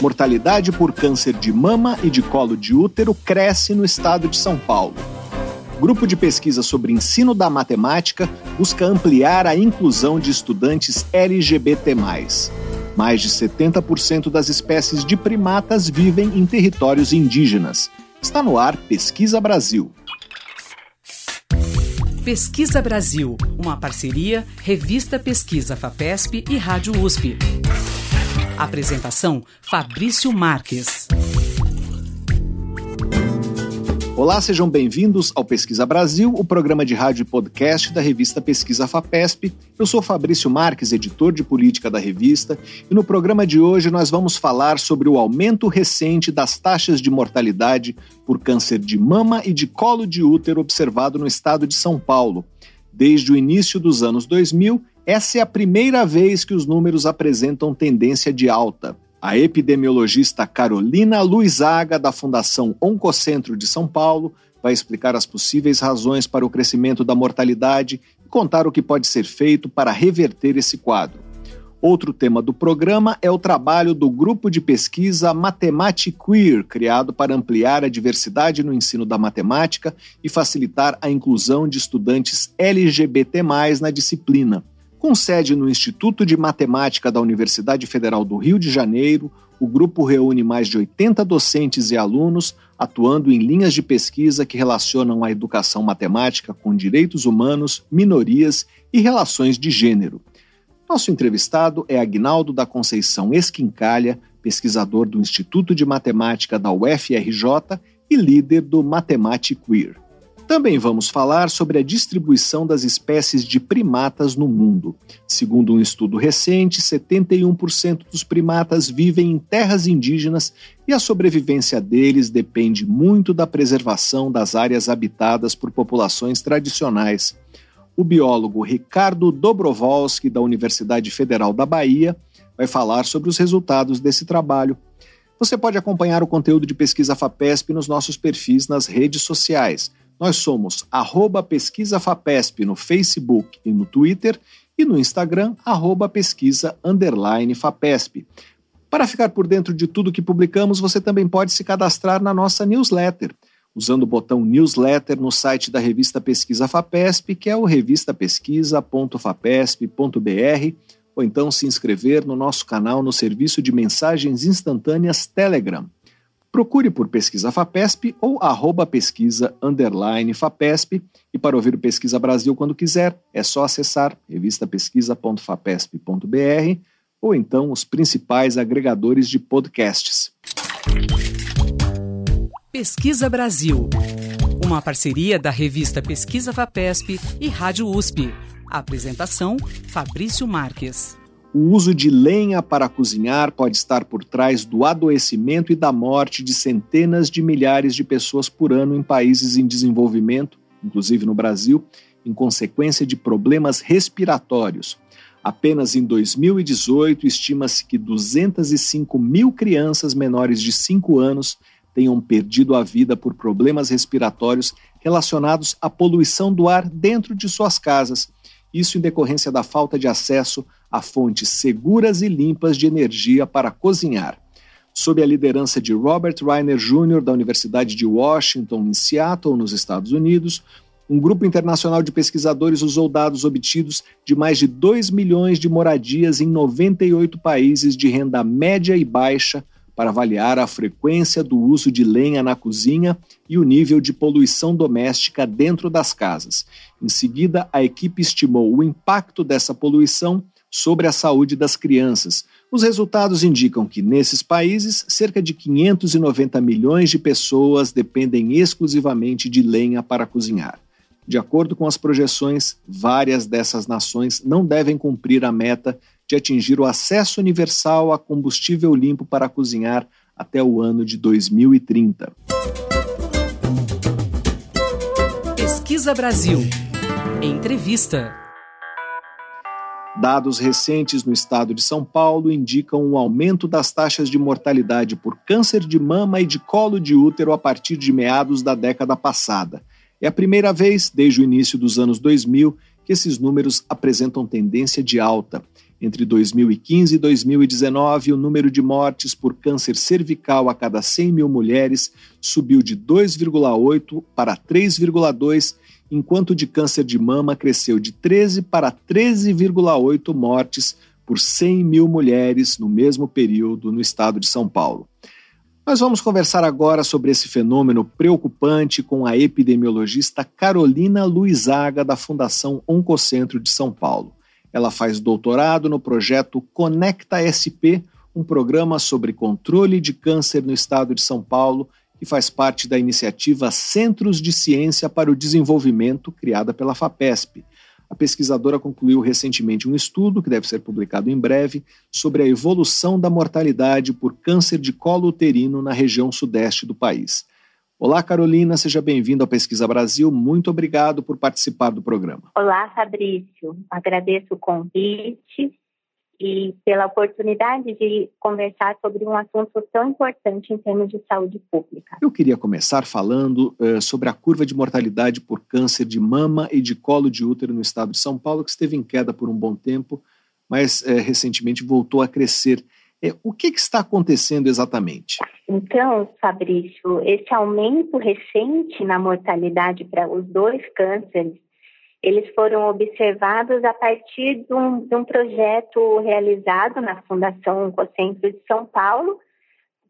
Mortalidade por câncer de mama e de colo de útero cresce no estado de São Paulo. Grupo de pesquisa sobre ensino da matemática busca ampliar a inclusão de estudantes LGBT. Mais de 70% das espécies de primatas vivem em territórios indígenas. Está no ar Pesquisa Brasil. Pesquisa Brasil, uma parceria Revista Pesquisa FAPESP e Rádio USP. Apresentação Fabrício Marques. Olá, sejam bem-vindos ao Pesquisa Brasil, o programa de rádio e podcast da revista Pesquisa FAPESP. Eu sou Fabrício Marques, editor de política da revista, e no programa de hoje nós vamos falar sobre o aumento recente das taxas de mortalidade por câncer de mama e de colo de útero observado no estado de São Paulo. Desde o início dos anos 2000, essa é a primeira vez que os números apresentam tendência de alta. A epidemiologista Carolina Luizaga, da Fundação Oncocentro de São Paulo, vai explicar as possíveis razões para o crescimento da mortalidade e contar o que pode ser feito para reverter esse quadro. Outro tema do programa é o trabalho do grupo de pesquisa Queer, criado para ampliar a diversidade no ensino da matemática e facilitar a inclusão de estudantes LGBT+, na disciplina. Com sede no Instituto de Matemática da Universidade Federal do Rio de Janeiro, o grupo reúne mais de 80 docentes e alunos atuando em linhas de pesquisa que relacionam a educação matemática com direitos humanos, minorias e relações de gênero. Nosso entrevistado é Agnaldo da Conceição Esquincalha, pesquisador do Instituto de Matemática da UFRJ e líder do Queer. Também vamos falar sobre a distribuição das espécies de primatas no mundo. Segundo um estudo recente, 71% dos primatas vivem em terras indígenas e a sobrevivência deles depende muito da preservação das áreas habitadas por populações tradicionais. O biólogo Ricardo Dobrovolski, da Universidade Federal da Bahia, vai falar sobre os resultados desse trabalho. Você pode acompanhar o conteúdo de pesquisa FAPESP nos nossos perfis nas redes sociais. Nós somos arroba pesquisa FAPESP no Facebook e no Twitter e no Instagram, arroba pesquisa underline FAPESP. Para ficar por dentro de tudo que publicamos, você também pode se cadastrar na nossa newsletter, usando o botão newsletter no site da revista Pesquisa FAPESP, que é o revistapesquisa.fapesp.br, ou então se inscrever no nosso canal no serviço de mensagens instantâneas Telegram. Procure por Pesquisa FAPESP ou arroba pesquisa FAPESP e para ouvir o Pesquisa Brasil quando quiser é só acessar revistapesquisa.fapesp.br ou então os principais agregadores de podcasts. Pesquisa Brasil, uma parceria da revista Pesquisa FAPESP e Rádio USP. apresentação Fabrício Marques. O uso de lenha para cozinhar pode estar por trás do adoecimento e da morte de centenas de milhares de pessoas por ano em países em desenvolvimento, inclusive no Brasil, em consequência de problemas respiratórios. Apenas em 2018, estima-se que 205 mil crianças menores de 5 anos tenham perdido a vida por problemas respiratórios relacionados à poluição do ar dentro de suas casas, isso em decorrência da falta de acesso a fontes seguras e limpas de energia para cozinhar. Sob a liderança de Robert Reiner Jr., da Universidade de Washington, em Seattle, nos Estados Unidos, um grupo internacional de pesquisadores usou dados obtidos de mais de 2 milhões de moradias em 98 países de renda média e baixa para avaliar a frequência do uso de lenha na cozinha e o nível de poluição doméstica dentro das casas. Em seguida, a equipe estimou o impacto dessa poluição sobre a saúde das crianças. Os resultados indicam que, nesses países, cerca de 590 milhões de pessoas dependem exclusivamente de lenha para cozinhar. De acordo com as projeções, várias dessas nações não devem cumprir a meta de atingir o acesso universal a combustível limpo para cozinhar até o ano de 2030. Pesquisa Brasil. Entrevista. Dados recentes no estado de São Paulo indicam um aumento das taxas de mortalidade por câncer de mama e de colo de útero a partir de meados da década passada. É a primeira vez, desde o início dos anos 2000, que esses números apresentam tendência de alta. Entre 2015 e 2019, o número de mortes por câncer cervical a cada 100 mil mulheres subiu de 2,8 para 3,2, enquanto o de câncer de mama cresceu de 13 para 13,8 mortes por 100 mil mulheres no mesmo período no estado de São Paulo. Nós vamos conversar agora sobre esse fenômeno preocupante com a epidemiologista Carolina Luizaga, da Fundação Oncocentro de São Paulo. Ela faz doutorado no projeto Conecta SP, um programa sobre controle de câncer no estado de São Paulo, que faz parte da iniciativa Centros de Ciência para o Desenvolvimento, criada pela FAPESP. A pesquisadora concluiu recentemente um estudo, que deve ser publicado em breve, sobre a evolução da mortalidade por câncer de colo uterino na região sudeste do país. Olá, Carolina, seja bem-vinda ao Pesquisa Brasil. Muito obrigado por participar do programa. Olá, Fabrício. Agradeço o convite e pela oportunidade de conversar sobre um assunto tão importante em termos de saúde pública. Eu queria começar falando uh, sobre a curva de mortalidade por câncer de mama e de colo de útero no estado de São Paulo, que esteve em queda por um bom tempo, mas uh, recentemente voltou a crescer. Uh, o que, que está acontecendo exatamente? Então, Fabrício, esse aumento recente na mortalidade para os dois cânceres eles foram observados a partir de um, de um projeto realizado na Fundação Oncocentro de São Paulo,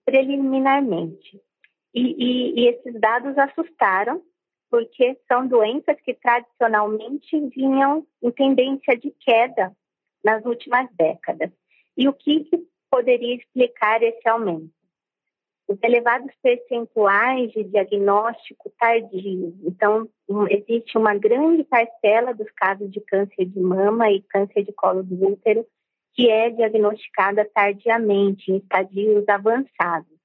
preliminarmente. E, e, e esses dados assustaram, porque são doenças que tradicionalmente vinham em tendência de queda nas últimas décadas. E o que, que poderia explicar esse aumento? os elevados percentuais de diagnóstico tardio. Então, existe uma grande parcela dos casos de câncer de mama e câncer de colo do útero que é diagnosticada tardiamente, em estadios avançados.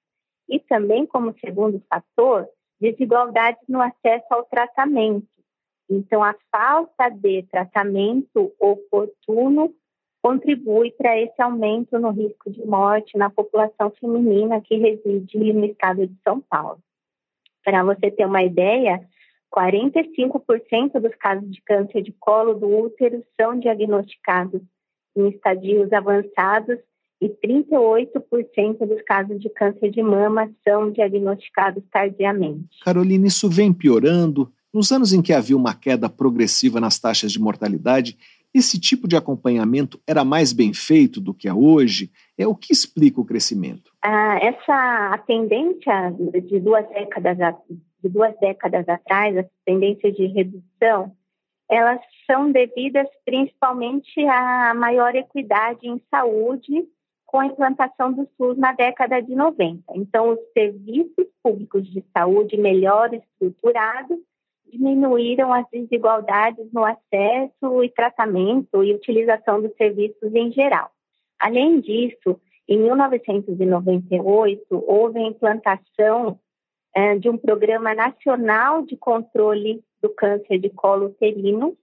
E também, como segundo fator, desigualdades no acesso ao tratamento. Então, a falta de tratamento oportuno contribui para esse aumento no risco de morte na população feminina que reside no estado de São Paulo. Para você ter uma ideia, 45% dos casos de câncer de colo do útero são diagnosticados em estadios avançados e 38% dos casos de câncer de mama são diagnosticados tardiamente. Carolina, isso vem piorando? Nos anos em que havia uma queda progressiva nas taxas de mortalidade, esse tipo de acompanhamento era mais bem feito do que é hoje? É o que explica o crescimento? Ah, essa a tendência de duas décadas de duas décadas atrás, as tendências de redução, elas são devidas principalmente à maior equidade em saúde com a implantação do SUS na década de 90. Então, os serviços públicos de saúde melhor estruturados diminuíram as desigualdades no acesso e tratamento e utilização dos serviços em geral. Além disso, em 1998, houve a implantação é, de um programa nacional de controle do câncer de colo uterino,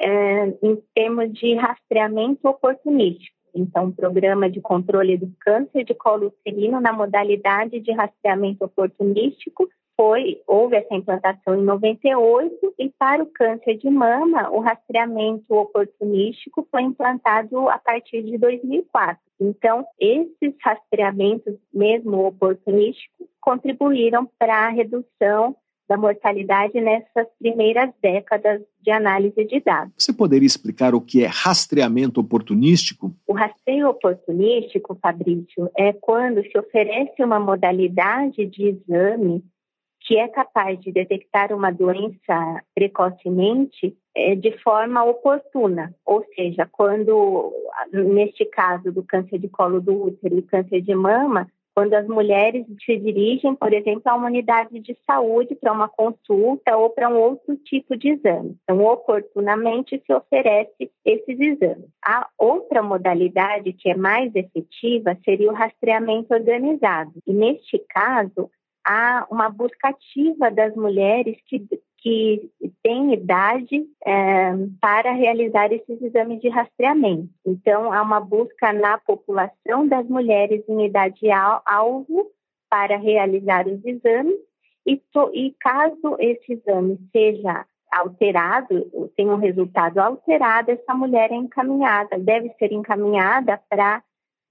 é, em termos de rastreamento oportunístico. Então, um programa de controle do câncer de colo uterino na modalidade de rastreamento oportunístico foi, houve essa implantação em 98 e para o câncer de mama, o rastreamento oportunístico foi implantado a partir de 2004. Então, esses rastreamentos, mesmo oportunísticos, contribuíram para a redução da mortalidade nessas primeiras décadas de análise de dados. Você poderia explicar o que é rastreamento oportunístico? O rastreio oportunístico, Fabrício, é quando se oferece uma modalidade de exame que é capaz de detectar uma doença precocemente é, de forma oportuna, ou seja, quando, neste caso do câncer de colo do útero e câncer de mama, quando as mulheres se dirigem, por exemplo, a uma unidade de saúde para uma consulta ou para um outro tipo de exame. Então, oportunamente se oferece esses exames. A outra modalidade que é mais efetiva seria o rastreamento organizado. E neste caso, há uma busca ativa das mulheres que, que têm idade é, para realizar esses exames de rastreamento. Então, há uma busca na população das mulheres em idade alvo para realizar os exames e, to, e caso esse exame seja alterado, tem um resultado alterado, essa mulher é encaminhada, deve ser encaminhada para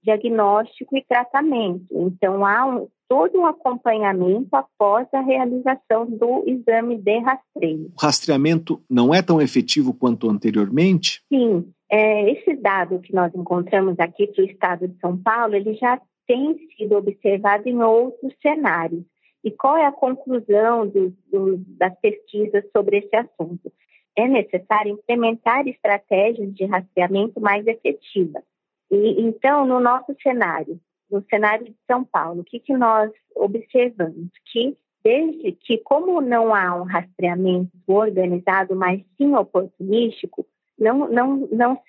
diagnóstico e tratamento. Então, há um, todo um acompanhamento após a realização do exame de rastreio. O rastreamento não é tão efetivo quanto anteriormente? Sim. É, esse dado que nós encontramos aqui para o estado de São Paulo, ele já tem sido observado em outros cenários. E qual é a conclusão do, do, das pesquisas sobre esse assunto? É necessário implementar estratégias de rastreamento mais efetivas. E, então, no nosso cenário, no cenário de São Paulo, o que, que nós observamos? Que desde que, como não há um rastreamento organizado, mas sim oportunístico, não, não, não,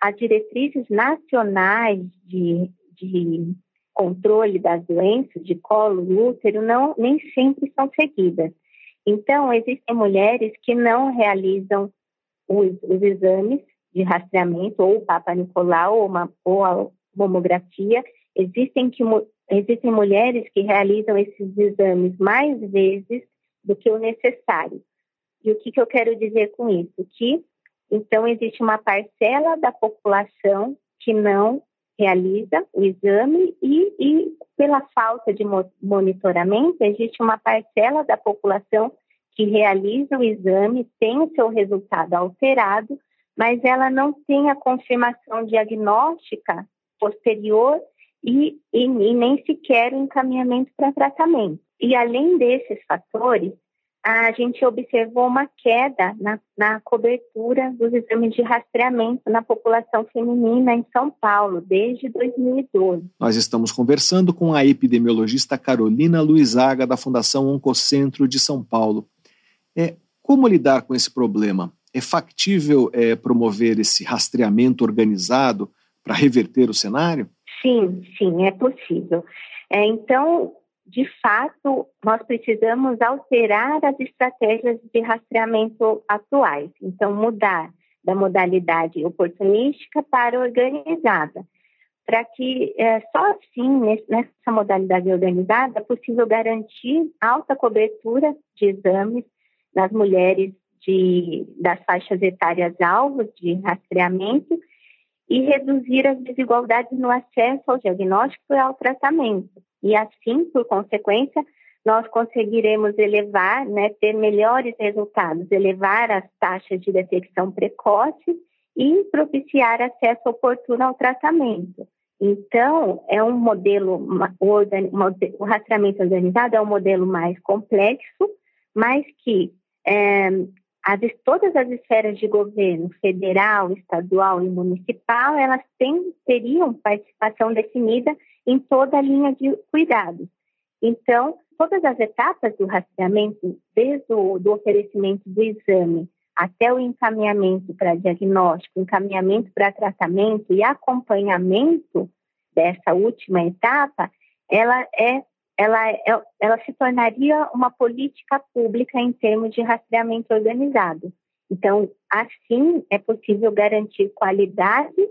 as diretrizes nacionais de, de controle das doenças de colo e útero não, nem sempre são seguidas. Então, existem mulheres que não realizam os, os exames de rastreamento, ou o Papa Nicolau, ou, uma, ou a mamografia. Existem, que, existem mulheres que realizam esses exames mais vezes do que o necessário. E o que, que eu quero dizer com isso? Que, então, existe uma parcela da população que não realiza o exame e, e pela falta de monitoramento, existe uma parcela da população que realiza o exame, tem o seu resultado alterado, mas ela não tem a confirmação diagnóstica posterior e, e, e nem sequer o encaminhamento para tratamento. E além desses fatores, a gente observou uma queda na, na, cobertura dos exames de rastreamento na população feminina em São Paulo, desde 2012. Nós estamos conversando com a epidemiologista Carolina Luizaga, da Fundação Oncocentro de São Paulo. É, como lidar com esse problema? É factível é, promover esse rastreamento organizado para reverter o cenário? Sim, sim, é possível. É, então, de fato, nós precisamos alterar as estratégias de rastreamento atuais. Então, mudar da modalidade oportunística para organizada, para que é, só assim, nessa modalidade organizada, é possível garantir alta cobertura de exames nas mulheres de, das faixas etárias alvos de rastreamento e reduzir as desigualdades no acesso ao diagnóstico e ao tratamento e assim, por consequência, nós conseguiremos elevar, né, ter melhores resultados, elevar as taxas de detecção precoce e propiciar acesso oportuno ao tratamento. Então, é um modelo, o rastreamento organizado é um modelo mais complexo, mas que é, as, todas as esferas de governo, federal, estadual e municipal, elas têm, teriam participação definida em toda a linha de cuidados. Então, todas as etapas do rastreamento, desde o do oferecimento do exame até o encaminhamento para diagnóstico, encaminhamento para tratamento e acompanhamento dessa última etapa, ela é ela, é, ela se tornaria uma política pública em termos de rastreamento organizado. Então, assim, é possível garantir qualidade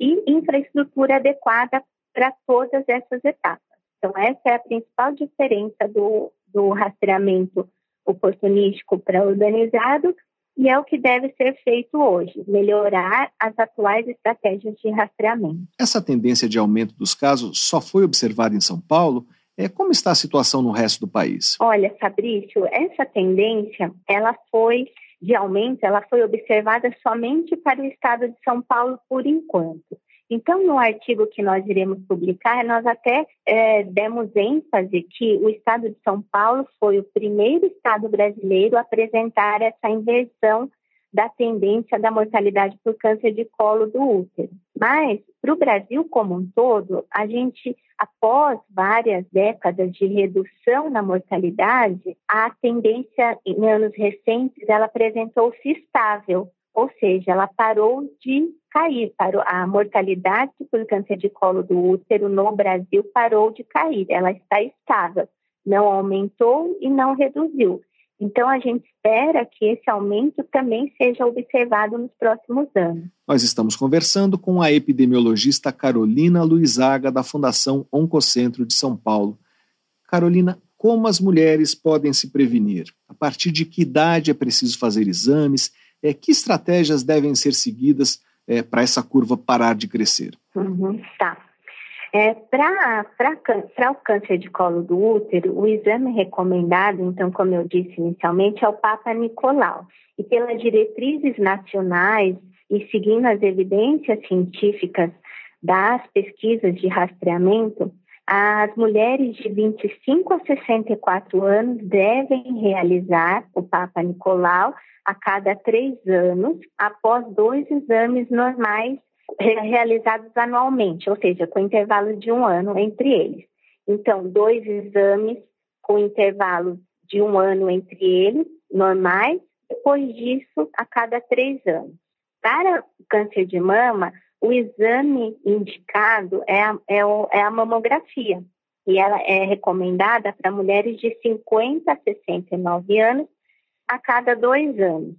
e infraestrutura adequada para todas essas etapas. Então, essa é a principal diferença do, do rastreamento oportunístico para organizado e é o que deve ser feito hoje, melhorar as atuais estratégias de rastreamento. Essa tendência de aumento dos casos só foi observada em São Paulo? É, como está a situação no resto do país? Olha, Fabrício, essa tendência, ela foi de aumento, ela foi observada somente para o estado de São Paulo por enquanto. Então, no artigo que nós iremos publicar, nós até é, demos ênfase que o estado de São Paulo foi o primeiro estado brasileiro a apresentar essa inversão da tendência da mortalidade por câncer de colo do útero. Mas, para o Brasil como um todo, a gente, após várias décadas de redução na mortalidade, a tendência em anos recentes ela apresentou-se estável, ou seja, ela parou de cair, parou, a mortalidade por câncer de colo do útero no Brasil parou de cair, ela está estável, não aumentou e não reduziu. Então, a gente espera que esse aumento também seja observado nos próximos anos. Nós estamos conversando com a epidemiologista Carolina Luizaga, da Fundação Oncocentro de São Paulo. Carolina, como as mulheres podem se prevenir? A partir de que idade é preciso fazer exames? É, que estratégias devem ser seguidas é, para essa curva parar de crescer? Uhum, tá. É, para o câncer de colo do útero, o exame recomendado, então, como eu disse inicialmente, é o Papa Nicolau. E pelas diretrizes nacionais e seguindo as evidências científicas das pesquisas de rastreamento, as mulheres de 25 a 64 anos devem realizar o Papa Nicolau a cada três anos, após dois exames normais realizados anualmente, ou seja, com intervalo de um ano entre eles. Então, dois exames com intervalo de um ano entre eles, normais, depois disso, a cada três anos. Para câncer de mama, o exame indicado é a, é, o, é a mamografia, e ela é recomendada para mulheres de 50 a 69 anos a cada dois anos.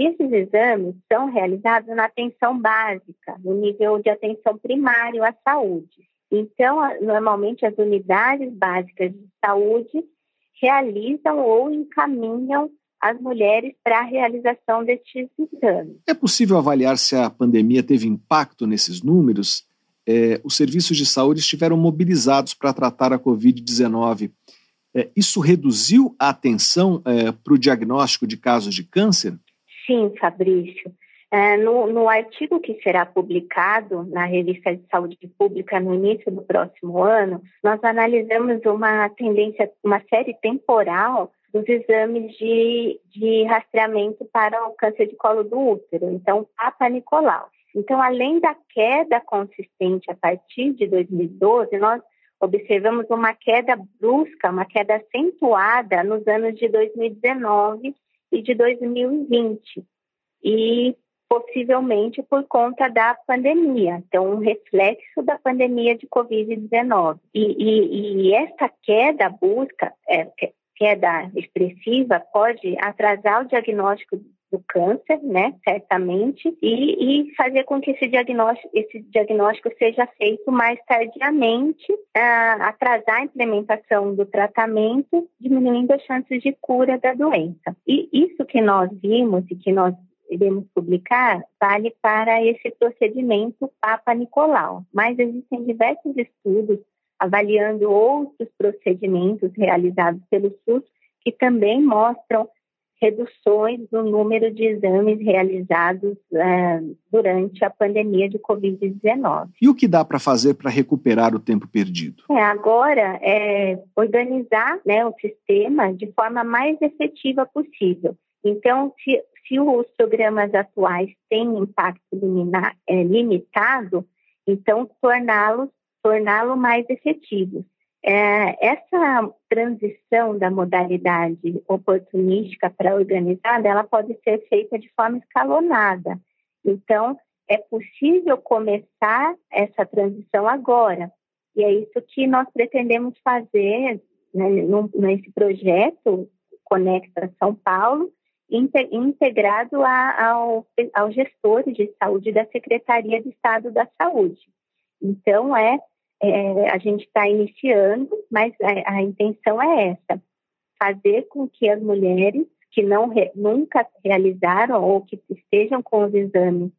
Esses exames são realizados na atenção básica, no nível de atenção primário à saúde. Então, normalmente, as unidades básicas de saúde realizam ou encaminham as mulheres para a realização destes exames. É possível avaliar se a pandemia teve impacto nesses números? É, os serviços de saúde estiveram mobilizados para tratar a Covid-19. É, isso reduziu a atenção é, para o diagnóstico de casos de câncer? Sim, Fabrício. É, no, no, artigo que será publicado na Revista de Saúde Pública no início do próximo ano, nós analisamos uma tendência, uma série temporal dos exames de, de rastreamento para o câncer de colo do útero, então, Papa Nicolau. Então, além da queda consistente a partir de 2012, nós observamos uma queda brusca, uma queda acentuada nos anos de 2019 e de 2020. E possivelmente por conta da pandemia, então um reflexo da pandemia de Covid-19. E, e, e, essa queda busca, é, queda expressiva, pode atrasar o diagnóstico do câncer, né, certamente, e, e, fazer com que esse diagnóstico, esse diagnóstico seja feito mais tardiamente, uh, atrasar a implementação do tratamento, diminuindo as chances de cura da doença. E isso que nós vimos e que nós iremos publicar vale para esse procedimento Papa Nicolau, mas existem diversos estudos avaliando outros procedimentos realizados pelo SUS que também mostram reduções no número de exames realizados é, durante a pandemia de Covid-19. E o que dá para fazer para recuperar o tempo perdido? É, agora é organizar né, o sistema de forma mais efetiva possível. Então, se, se os programas atuais têm impacto liminar, é, limitado, então torná-los torná-lo mais efetivo. É, essa transição da modalidade oportunística para organizada, ela pode ser feita de forma escalonada. Então, é possível começar essa transição agora. E é isso que nós pretendemos fazer né, nesse projeto Conecta São Paulo, integrado a, ao, ao gestor de saúde da Secretaria de Estado da Saúde. Então, é é, a gente está iniciando, mas a, a, intenção é essa: fazer com que as mulheres que não re, nunca realizaram ou que estejam com os exames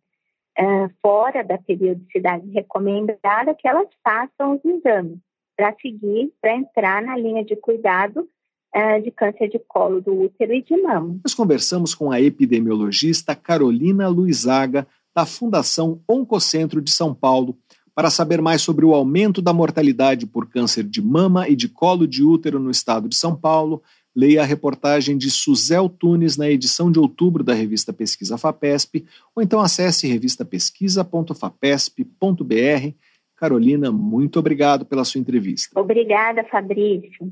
é, fora da periodicidade recomendada, que elas façam os exames para seguir, para entrar na linha de cuidado é, de câncer de colo do útero e de mama. Nós conversamos com a epidemiologista Carolina Luizaga, da Fundação Oncocentro de São Paulo para saber mais sobre o aumento da mortalidade por câncer de mama e de colo de útero no estado de São Paulo, leia a reportagem de Suzel Tunes na edição de outubro da revista Pesquisa FAPESP, ou então acesse revistapesquisa.fapesp.br. Carolina, muito obrigado pela sua entrevista. Obrigada, Fabrício.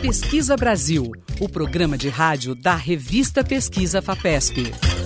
Pesquisa Brasil, o programa de rádio da revista Pesquisa FAPESP.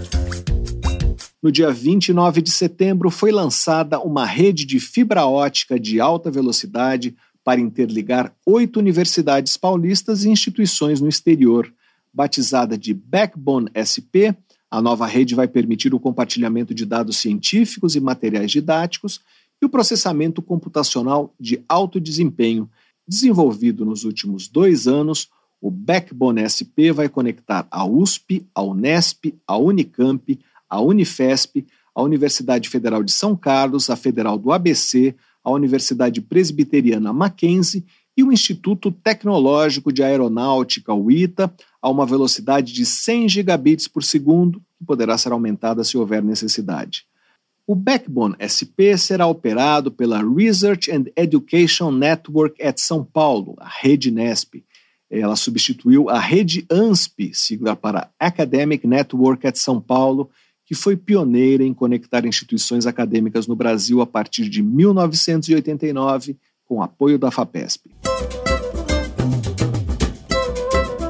No dia 29 de setembro, foi lançada uma rede de fibra ótica de alta velocidade para interligar oito universidades paulistas e instituições no exterior. Batizada de Backbone SP, a nova rede vai permitir o compartilhamento de dados científicos e materiais didáticos e o processamento computacional de alto desempenho. Desenvolvido nos últimos dois anos, o Backbone SP vai conectar a USP, a Unesp, a Unicamp, a Unifesp, a Universidade Federal de São Carlos, a Federal do ABC, a Universidade Presbiteriana Mackenzie e o Instituto Tecnológico de Aeronáutica, o ITA, a uma velocidade de 100 gigabits por segundo, que poderá ser aumentada se houver necessidade. O Backbone SP será operado pela Research and Education Network at São Paulo, a Rede Nesp. Ela substituiu a Rede ANSP, sigla para Academic Network at São Paulo, que foi pioneira em conectar instituições acadêmicas no Brasil a partir de 1989 com apoio da FAPESP.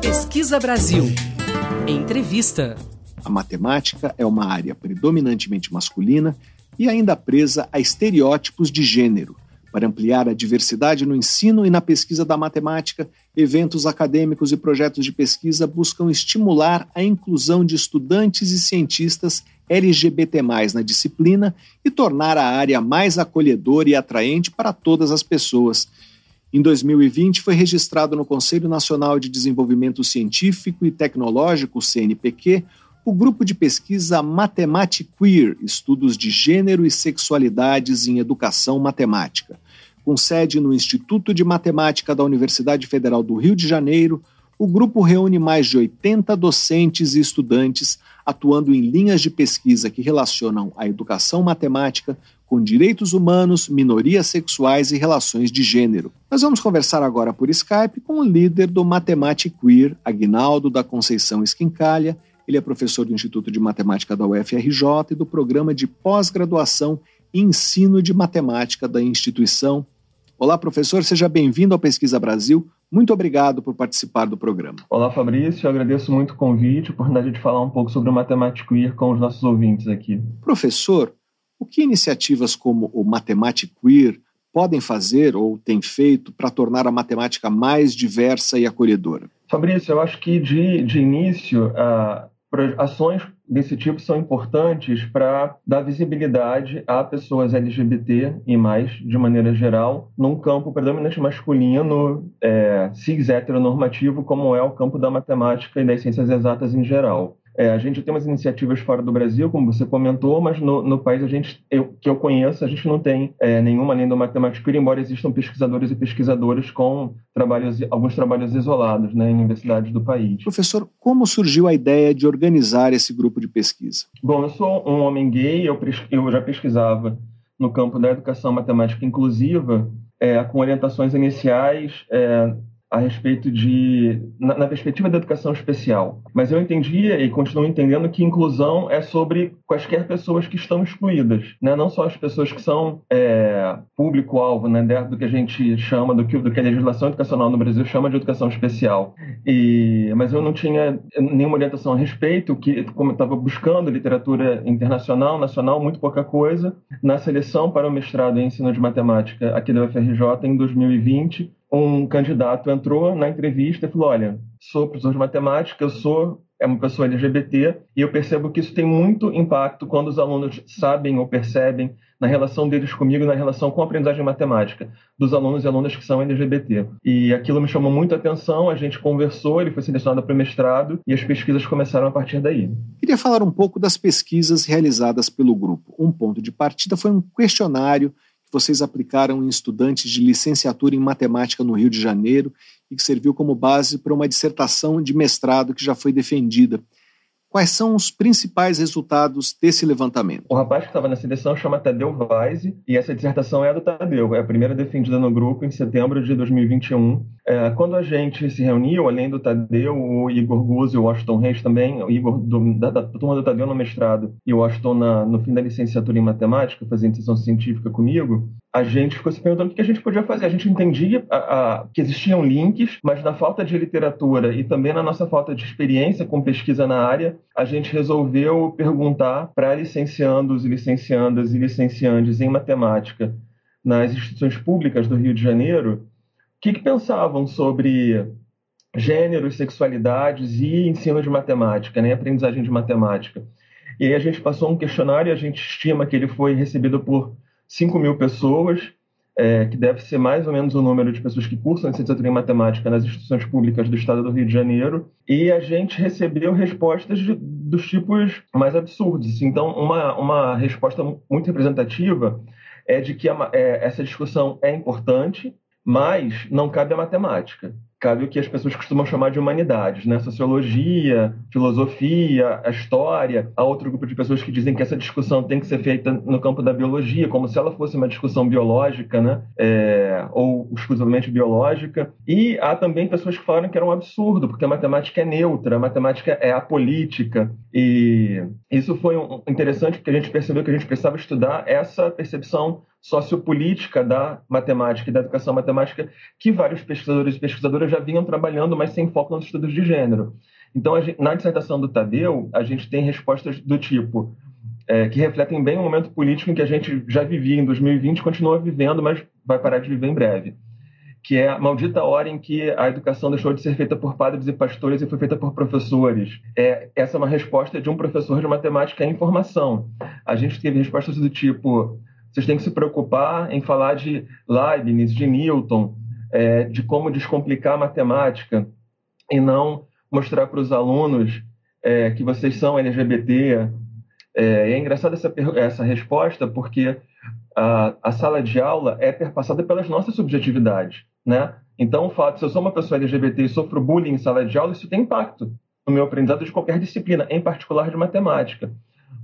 Pesquisa Brasil. Entrevista. A matemática é uma área predominantemente masculina e ainda presa a estereótipos de gênero. Para ampliar a diversidade no ensino e na pesquisa da matemática, eventos acadêmicos e projetos de pesquisa buscam estimular a inclusão de estudantes e cientistas LGBT, na disciplina e tornar a área mais acolhedora e atraente para todas as pessoas. Em 2020, foi registrado no Conselho Nacional de Desenvolvimento Científico e Tecnológico, CNPq, o grupo de pesquisa Mathematic-Queer, estudos de gênero e sexualidades em educação matemática. Com sede no Instituto de Matemática da Universidade Federal do Rio de Janeiro, o grupo reúne mais de 80 docentes e estudantes atuando em linhas de pesquisa que relacionam a educação matemática com direitos humanos, minorias sexuais e relações de gênero. Nós vamos conversar agora por Skype com o líder do Matemática Queer, Agnaldo da Conceição Esquincalha. Ele é professor do Instituto de Matemática da UFRJ e do programa de pós-graduação e ensino de matemática da instituição. Olá, professor, seja bem-vindo ao Pesquisa Brasil. Muito obrigado por participar do programa. Olá, Fabrício. Eu agradeço muito o convite, a oportunidade de falar um pouco sobre o Matemático Queer com os nossos ouvintes aqui. Professor, o que iniciativas como o Matemático Queer podem fazer ou têm feito para tornar a matemática mais diversa e acolhedora? Fabrício, eu acho que de, de início, uh, ações desse tipo são importantes para dar visibilidade a pessoas LGBT e mais, de maneira geral, num campo predominante masculino, é, cis heteronormativo, como é o campo da matemática e das ciências exatas em geral. É, a gente tem umas iniciativas fora do Brasil, como você comentou, mas no, no país a gente, eu, que eu conheço, a gente não tem é, nenhuma além do matemático, embora existam pesquisadores e pesquisadoras com trabalhos, alguns trabalhos isolados né, em universidades do país. Professor, como surgiu a ideia de organizar esse grupo de pesquisa? Bom, eu sou um homem gay, eu, eu já pesquisava no campo da educação matemática inclusiva, é, com orientações iniciais é, a respeito de na, na, perspectiva da educação especial. Mas eu entendia e continuo entendendo que inclusão é sobre quaisquer pessoas que estão excluídas, né? Não só as pessoas que são é, público-alvo, né? Do que a gente chama do que do que a legislação educacional no Brasil chama de educação especial. E mas eu não tinha nenhuma orientação a respeito, que como eu estava buscando literatura internacional, nacional, muito pouca coisa. Na seleção para o mestrado em ensino de matemática aqui da UFRJ em 2020 um candidato entrou na entrevista e falou: Olha, sou professor de matemática, eu sou é uma pessoa LGBT e eu percebo que isso tem muito impacto quando os alunos sabem ou percebem na relação deles comigo, na relação com a aprendizagem matemática dos alunos e alunas que são LGBT. E aquilo me chamou muito a atenção, a gente conversou, ele foi selecionado para o mestrado e as pesquisas começaram a partir daí. Queria falar um pouco das pesquisas realizadas pelo grupo. Um ponto de partida foi um questionário que vocês aplicaram em estudantes de licenciatura em matemática no Rio de Janeiro e que serviu como base para uma dissertação de mestrado que já foi defendida. Quais são os principais resultados desse levantamento? O rapaz que estava na seleção chama Tadeu Weise e essa dissertação é do Tadeu, é a primeira defendida no grupo em setembro de 2021. É, quando a gente se reuniu, além do Tadeu, o Igor Guzzi e o Washington Reis também, o Igor do, da, da, turma do Tadeu no mestrado e o Washington na, no fim da licenciatura em matemática, fazendo iniciação científica comigo, a gente ficou se perguntando o que a gente podia fazer. A gente entendia a, a, que existiam links, mas na falta de literatura e também na nossa falta de experiência com pesquisa na área, a gente resolveu perguntar para licenciandos e licenciandas e licenciandes em matemática nas instituições públicas do Rio de Janeiro o que, que pensavam sobre gêneros, sexualidades e ensino de matemática, né, aprendizagem de matemática. E aí a gente passou um questionário e a gente estima que ele foi recebido por 5 mil pessoas, é, que deve ser mais ou menos o número de pessoas que cursam licenciatura em matemática nas instituições públicas do estado do Rio de Janeiro, e a gente recebeu respostas de, dos tipos mais absurdos. Então, uma, uma resposta muito representativa é de que a, é, essa discussão é importante, mas não cabe a matemática cabe o que as pessoas costumam chamar de humanidades, né? Sociologia, filosofia, a história. Há outro grupo de pessoas que dizem que essa discussão tem que ser feita no campo da biologia, como se ela fosse uma discussão biológica, né? É, ou exclusivamente biológica. E há também pessoas que falaram que era um absurdo, porque a matemática é neutra, a matemática é apolítica. E isso foi um, interessante porque a gente percebeu que a gente precisava estudar essa percepção sociopolítica da matemática e da educação matemática que vários pesquisadores e pesquisadoras já vinham trabalhando, mas sem foco nos estudos de gênero. Então, gente, na dissertação do Tadeu, a gente tem respostas do tipo é, que refletem bem o momento político em que a gente já vivia em 2020, continua vivendo, mas vai parar de viver em breve. Que é a maldita hora em que a educação deixou de ser feita por padres e pastores e foi feita por professores. É, essa é uma resposta de um professor de matemática em formação. A gente teve respostas do tipo: vocês têm que se preocupar em falar de Leibniz, de Newton, é, de como descomplicar a matemática e não mostrar para os alunos é, que vocês são LGBT. É, é engraçada essa, essa resposta porque a, a, sala de aula é perpassada pelas nossas subjetividades, né? Então, o fato de eu sou uma pessoa LGBT e sofro bullying em sala de aula, isso tem impacto no meu aprendizado de qualquer disciplina, em particular de matemática.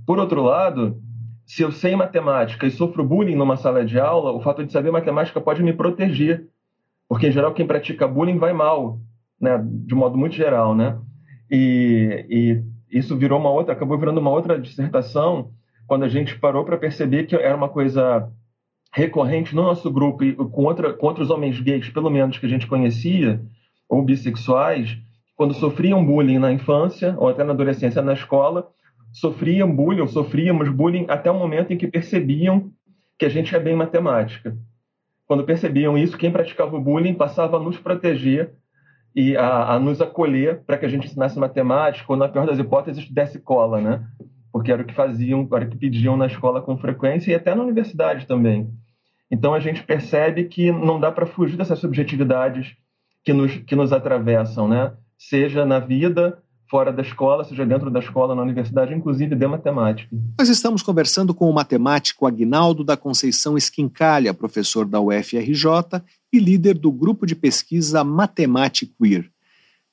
Por outro lado, se eu sei matemática e sofro bullying numa sala de aula, o fato de saber matemática pode me proteger, porque em geral quem pratica bullying vai mal, né, de modo muito geral, né? E, e isso virou uma outra, acabou virando uma outra dissertação quando a gente parou para perceber que era uma coisa recorrente no nosso grupo e com, outra, com outros homens gays, pelo menos que a gente conhecia, ou bissexuais, quando sofriam bullying na infância ou até na adolescência na escola, sofriam bullying, sofríamos bullying até o momento em que percebiam que a gente é bem matemática. Quando percebiam isso, quem praticava o bullying passava a nos proteger e a, a nos acolher para que a gente ensinasse matemática, ou na pior das hipóteses, desse cola, né? Porque era o que faziam, era o que pediam na escola com frequência e até na universidade também. Então a gente percebe que não dá para fugir dessas subjetividades que nos, que nos atravessam, né? Seja na vida, fora da escola, seja dentro da escola, na universidade, inclusive de matemática. Nós estamos conversando com o matemático Agnaldo da Conceição Esquincalha, professor da UFRJ e líder do grupo de pesquisa Queer.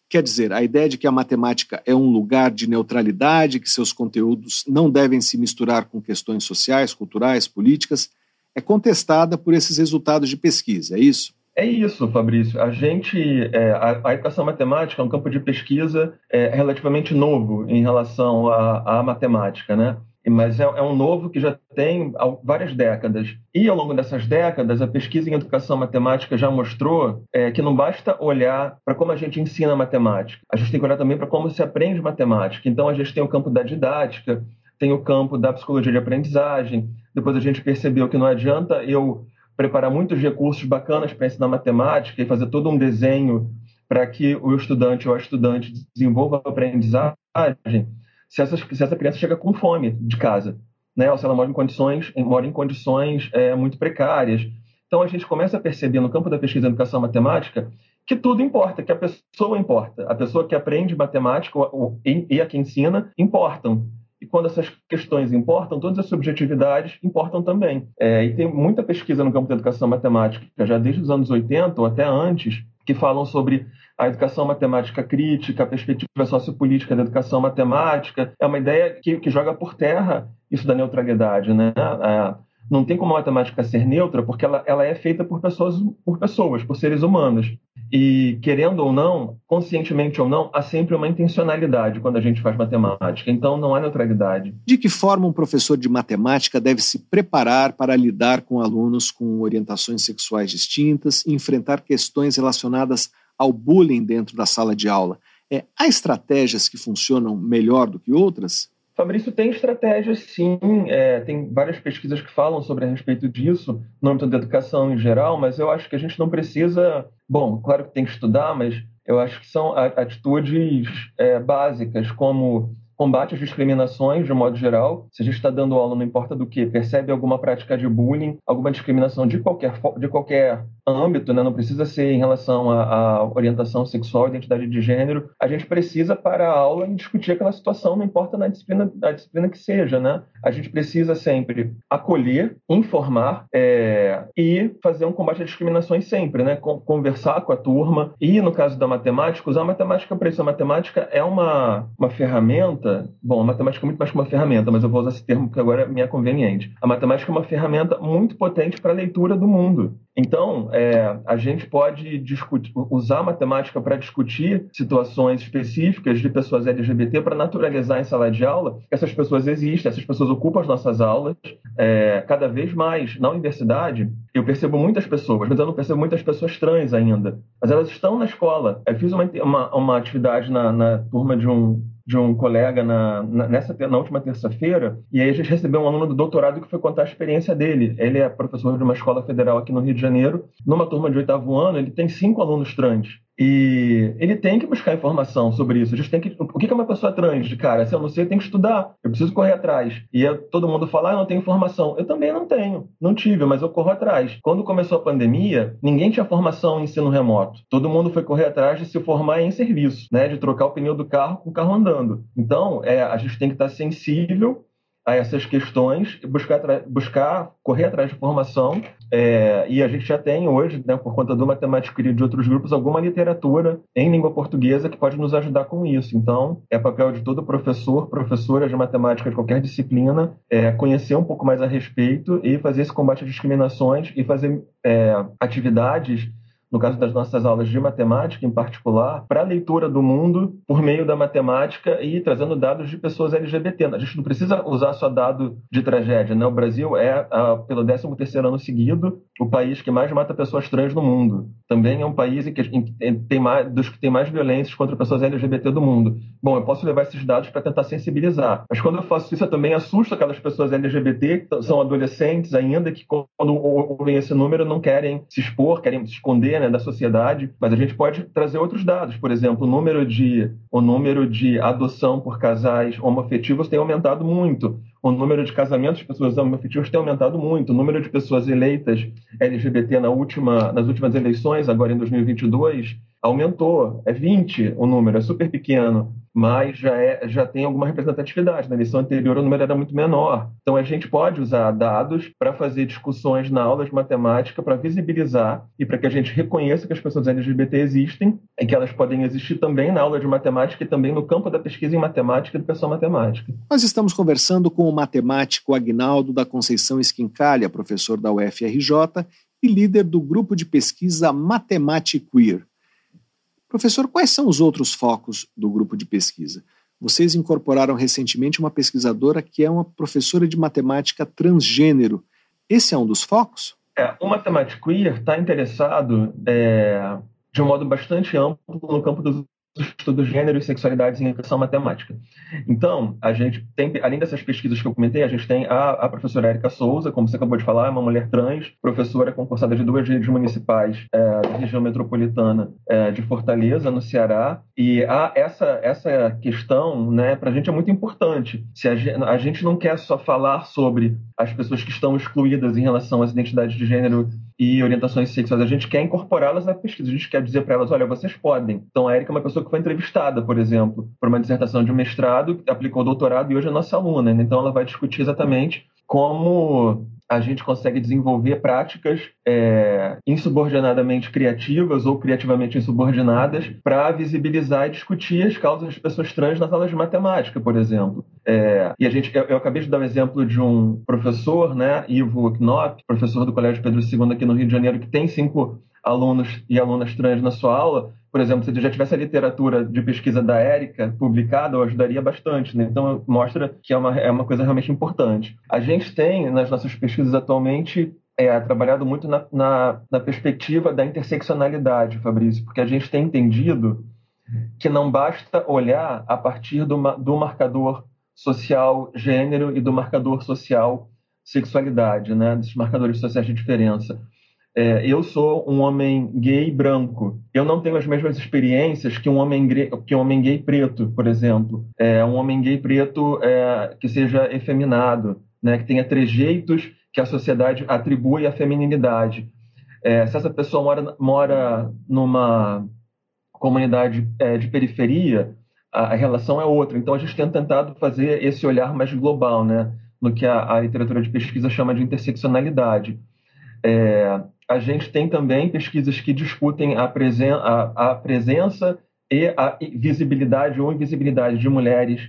Quer dizer, a ideia de que a matemática é um lugar de neutralidade, que seus conteúdos não devem se misturar com questões sociais, culturais, políticas, é contestada por esses resultados de pesquisa, é isso? É isso, Fabrício. A gente, é, a, a, educação matemática é um campo de pesquisa é, relativamente novo em relação à, matemática, né? Mas é, é, um novo que já tem várias décadas. E ao longo dessas décadas, a pesquisa em educação matemática já mostrou é, que não basta olhar para como a gente ensina matemática, a gente tem que olhar também para como se aprende matemática. Então, a gente tem o campo da didática, tem o campo da psicologia de aprendizagem. Depois a gente percebeu que não adianta eu preparar muitos recursos bacanas para ensinar matemática e fazer todo um desenho para que o estudante ou a estudante desenvolva a aprendizagem se essa, se essa criança chega com fome de casa, né? ou se ela mora em condições, mora em condições é, muito precárias. Então a gente começa a perceber no campo da pesquisa em educação matemática que tudo importa, que a pessoa importa. A pessoa que aprende matemática e a que ensina importam. E quando essas questões importam, todas as subjetividades importam também. É, e tem muita pesquisa no campo da educação matemática, já desde os anos 80 ou até antes, que falam sobre a educação matemática crítica, a perspectiva sociopolítica da educação matemática. É uma ideia que, que joga por terra isso da neutralidade. Né? É, não tem como a matemática ser neutra, porque ela, ela é feita por pessoas, por pessoas, por seres humanos. E, querendo ou não, conscientemente ou não, há sempre uma intencionalidade quando a gente faz matemática. Então, não há neutralidade. De que forma um professor de matemática deve se preparar para lidar com alunos com orientações sexuais distintas e enfrentar questões relacionadas ao bullying dentro da sala de aula? É, há estratégias que funcionam melhor do que outras? Fabrício, tem estratégias sim, é, tem várias pesquisas que falam sobre a respeito disso, no âmbito da educação em geral, mas eu acho que a gente não precisa. Bom, claro que tem que estudar, mas eu acho que são atitudes é, básicas, como combate às discriminações de um modo geral. Se a gente está dando aula, não importa do que, percebe alguma prática de bullying, alguma discriminação de qualquer, de qualquer âmbito, né? não precisa ser em relação à, orientação sexual, identidade de gênero, a gente precisa para a aula discutir aquela situação, não importa na disciplina, a disciplina que seja, né? A gente precisa sempre acolher, informar é, e fazer um combate às discriminações sempre, né? Conversar com a turma e, no caso da matemática, usar a matemática para isso. A matemática é uma, uma ferramenta, bom, a matemática é muito mais que uma ferramenta, mas eu vou usar esse termo porque agora me é conveniente. A matemática é uma ferramenta muito potente para a leitura do mundo. Então, é, a gente pode discutir, usar a matemática para discutir situações específicas de pessoas LGBT para naturalizar em sala de aula que essas pessoas existem, essas pessoas ocupam as nossas aulas é, cada vez mais. Na universidade, eu percebo muitas pessoas, mas eu não percebo muitas pessoas trans ainda. Mas elas estão na escola. Eu fiz uma, uma, uma atividade na, na turma de um, de um colega na, na, nessa, na última terça-feira, e aí a gente recebeu um aluno do doutorado que foi contar a experiência dele. Ele é professor de uma escola federal aqui no Rio de Janeiro. Numa turma de oitavo ano, ele tem cinco alunos trans. E ele tem que buscar informação sobre isso. A gente tem que. O que é uma pessoa trans? De cara, se eu não sei, eu tenho que estudar. Eu preciso correr atrás. E eu, todo mundo fala, ah, eu não tenho informação. Eu também não tenho. Não tive, mas eu corro atrás. Quando começou a pandemia, ninguém tinha formação em ensino remoto. Todo mundo foi correr atrás de se formar em serviço, né? De trocar o pneu do carro com o carro andando. Então, é, a gente tem que estar sensível a essas questões, buscar, buscar correr atrás de informação. É, e a gente já tem hoje, né, por conta do Matemático e de outros grupos, alguma literatura em língua portuguesa que pode nos ajudar com isso. Então, é papel de todo professor, professora de matemática de qualquer disciplina, é, conhecer um pouco mais a respeito e fazer esse combate às discriminações e fazer é, atividades no caso das nossas aulas de matemática em particular, para a leitura do mundo por meio da matemática e trazendo dados de pessoas LGBT. A gente não precisa usar só dado de tragédia, né? O Brasil é, pelo 13º ano seguido, o país que mais mata pessoas trans no mundo. Também é um país em que, em, tem mais, dos que tem mais violências contra pessoas LGBT do mundo. Bom, eu posso levar esses dados para tentar sensibilizar, mas quando eu faço isso, eu também assusto aquelas pessoas LGBT, que são adolescentes ainda, que quando ouvem esse número não querem se expor, querem se esconder né, da sociedade, mas a gente pode trazer outros dados. Por exemplo, o número de, o número de adoção por casais homoafetivos tem aumentado muito. O número de casamentos de pessoas homoafetivas tem aumentado muito. O número de pessoas eleitas LGBT na última, nas últimas eleições, agora em 2022, aumentou. É 20 o número, é super pequeno mas já, é, já tem alguma representatividade. Na eleição anterior o número era muito menor. Então a gente pode usar dados para fazer discussões na aula de matemática para visibilizar e para que a gente reconheça que as pessoas LGBT existem e que elas podem existir também na aula de matemática e também no campo da pesquisa em matemática e educação matemática. Nós estamos conversando com o matemático Agnaldo da Conceição Esquincalha, professor da UFRJ e líder do grupo de pesquisa Queer. Professor, quais são os outros focos do grupo de pesquisa? Vocês incorporaram recentemente uma pesquisadora que é uma professora de matemática transgênero. Esse é um dos focos? É, o Matemático Queer está interessado é, de um modo bastante amplo no campo dos estudos gênero e sexualidades em educação matemática. Então, a gente tem, além dessas pesquisas que eu comentei, a gente tem a, a professora Érica Souza, como você acabou de falar, é uma mulher trans, professora concursada de duas redes municipais é, da região metropolitana é, de Fortaleza, no Ceará, e a, essa, essa questão, né, para a gente é muito importante. Se a a gente não quer só falar sobre as pessoas que estão excluídas em relação às identidades de gênero e orientações sexuais. A gente quer incorporá-las na pesquisa. A gente quer dizer para elas, olha, vocês podem. Então, a Erika é uma pessoa que foi entrevistada, por exemplo, por uma dissertação de mestrado, aplicou doutorado e hoje é nossa aluna. Né? Então, ela vai discutir exatamente como a gente consegue desenvolver práticas é, insubordinadamente criativas ou criativamente insubordinadas para visibilizar e discutir as causas das pessoas trans nas aulas de matemática, por exemplo. É, e a gente, eu, eu, acabei de dar o um exemplo de um professor, né, Ivo Knop, professor do Colégio Pedro II aqui no Rio de Janeiro, que tem cinco alunos e alunas trans na sua aula, por exemplo, se já tivesse a literatura de pesquisa da Érica publicada, eu ajudaria bastante. Né? Então, mostra que é uma, é uma coisa realmente importante. A gente tem, nas nossas pesquisas atualmente, é, trabalhado muito na, na, na perspectiva da interseccionalidade, Fabrício, porque a gente tem entendido que não basta olhar a partir do, do marcador social gênero e do marcador social sexualidade, né? desses marcadores sociais de diferença é, eu sou um homem gay branco. Eu não tenho as mesmas experiências que um homem, que um homem gay preto, por exemplo. É, um homem gay preto é, que seja efeminado, né, que tenha trejeitos que a sociedade atribui à feminilidade. É, se essa pessoa mora, mora numa comunidade é, de periferia, a, a, relação é outra. Então, a gente tem tentado fazer esse olhar mais global, né, no que a, a literatura de pesquisa chama de interseccionalidade. É, a gente tem também pesquisas que discutem a, presen a, a presença e a visibilidade ou invisibilidade de mulheres,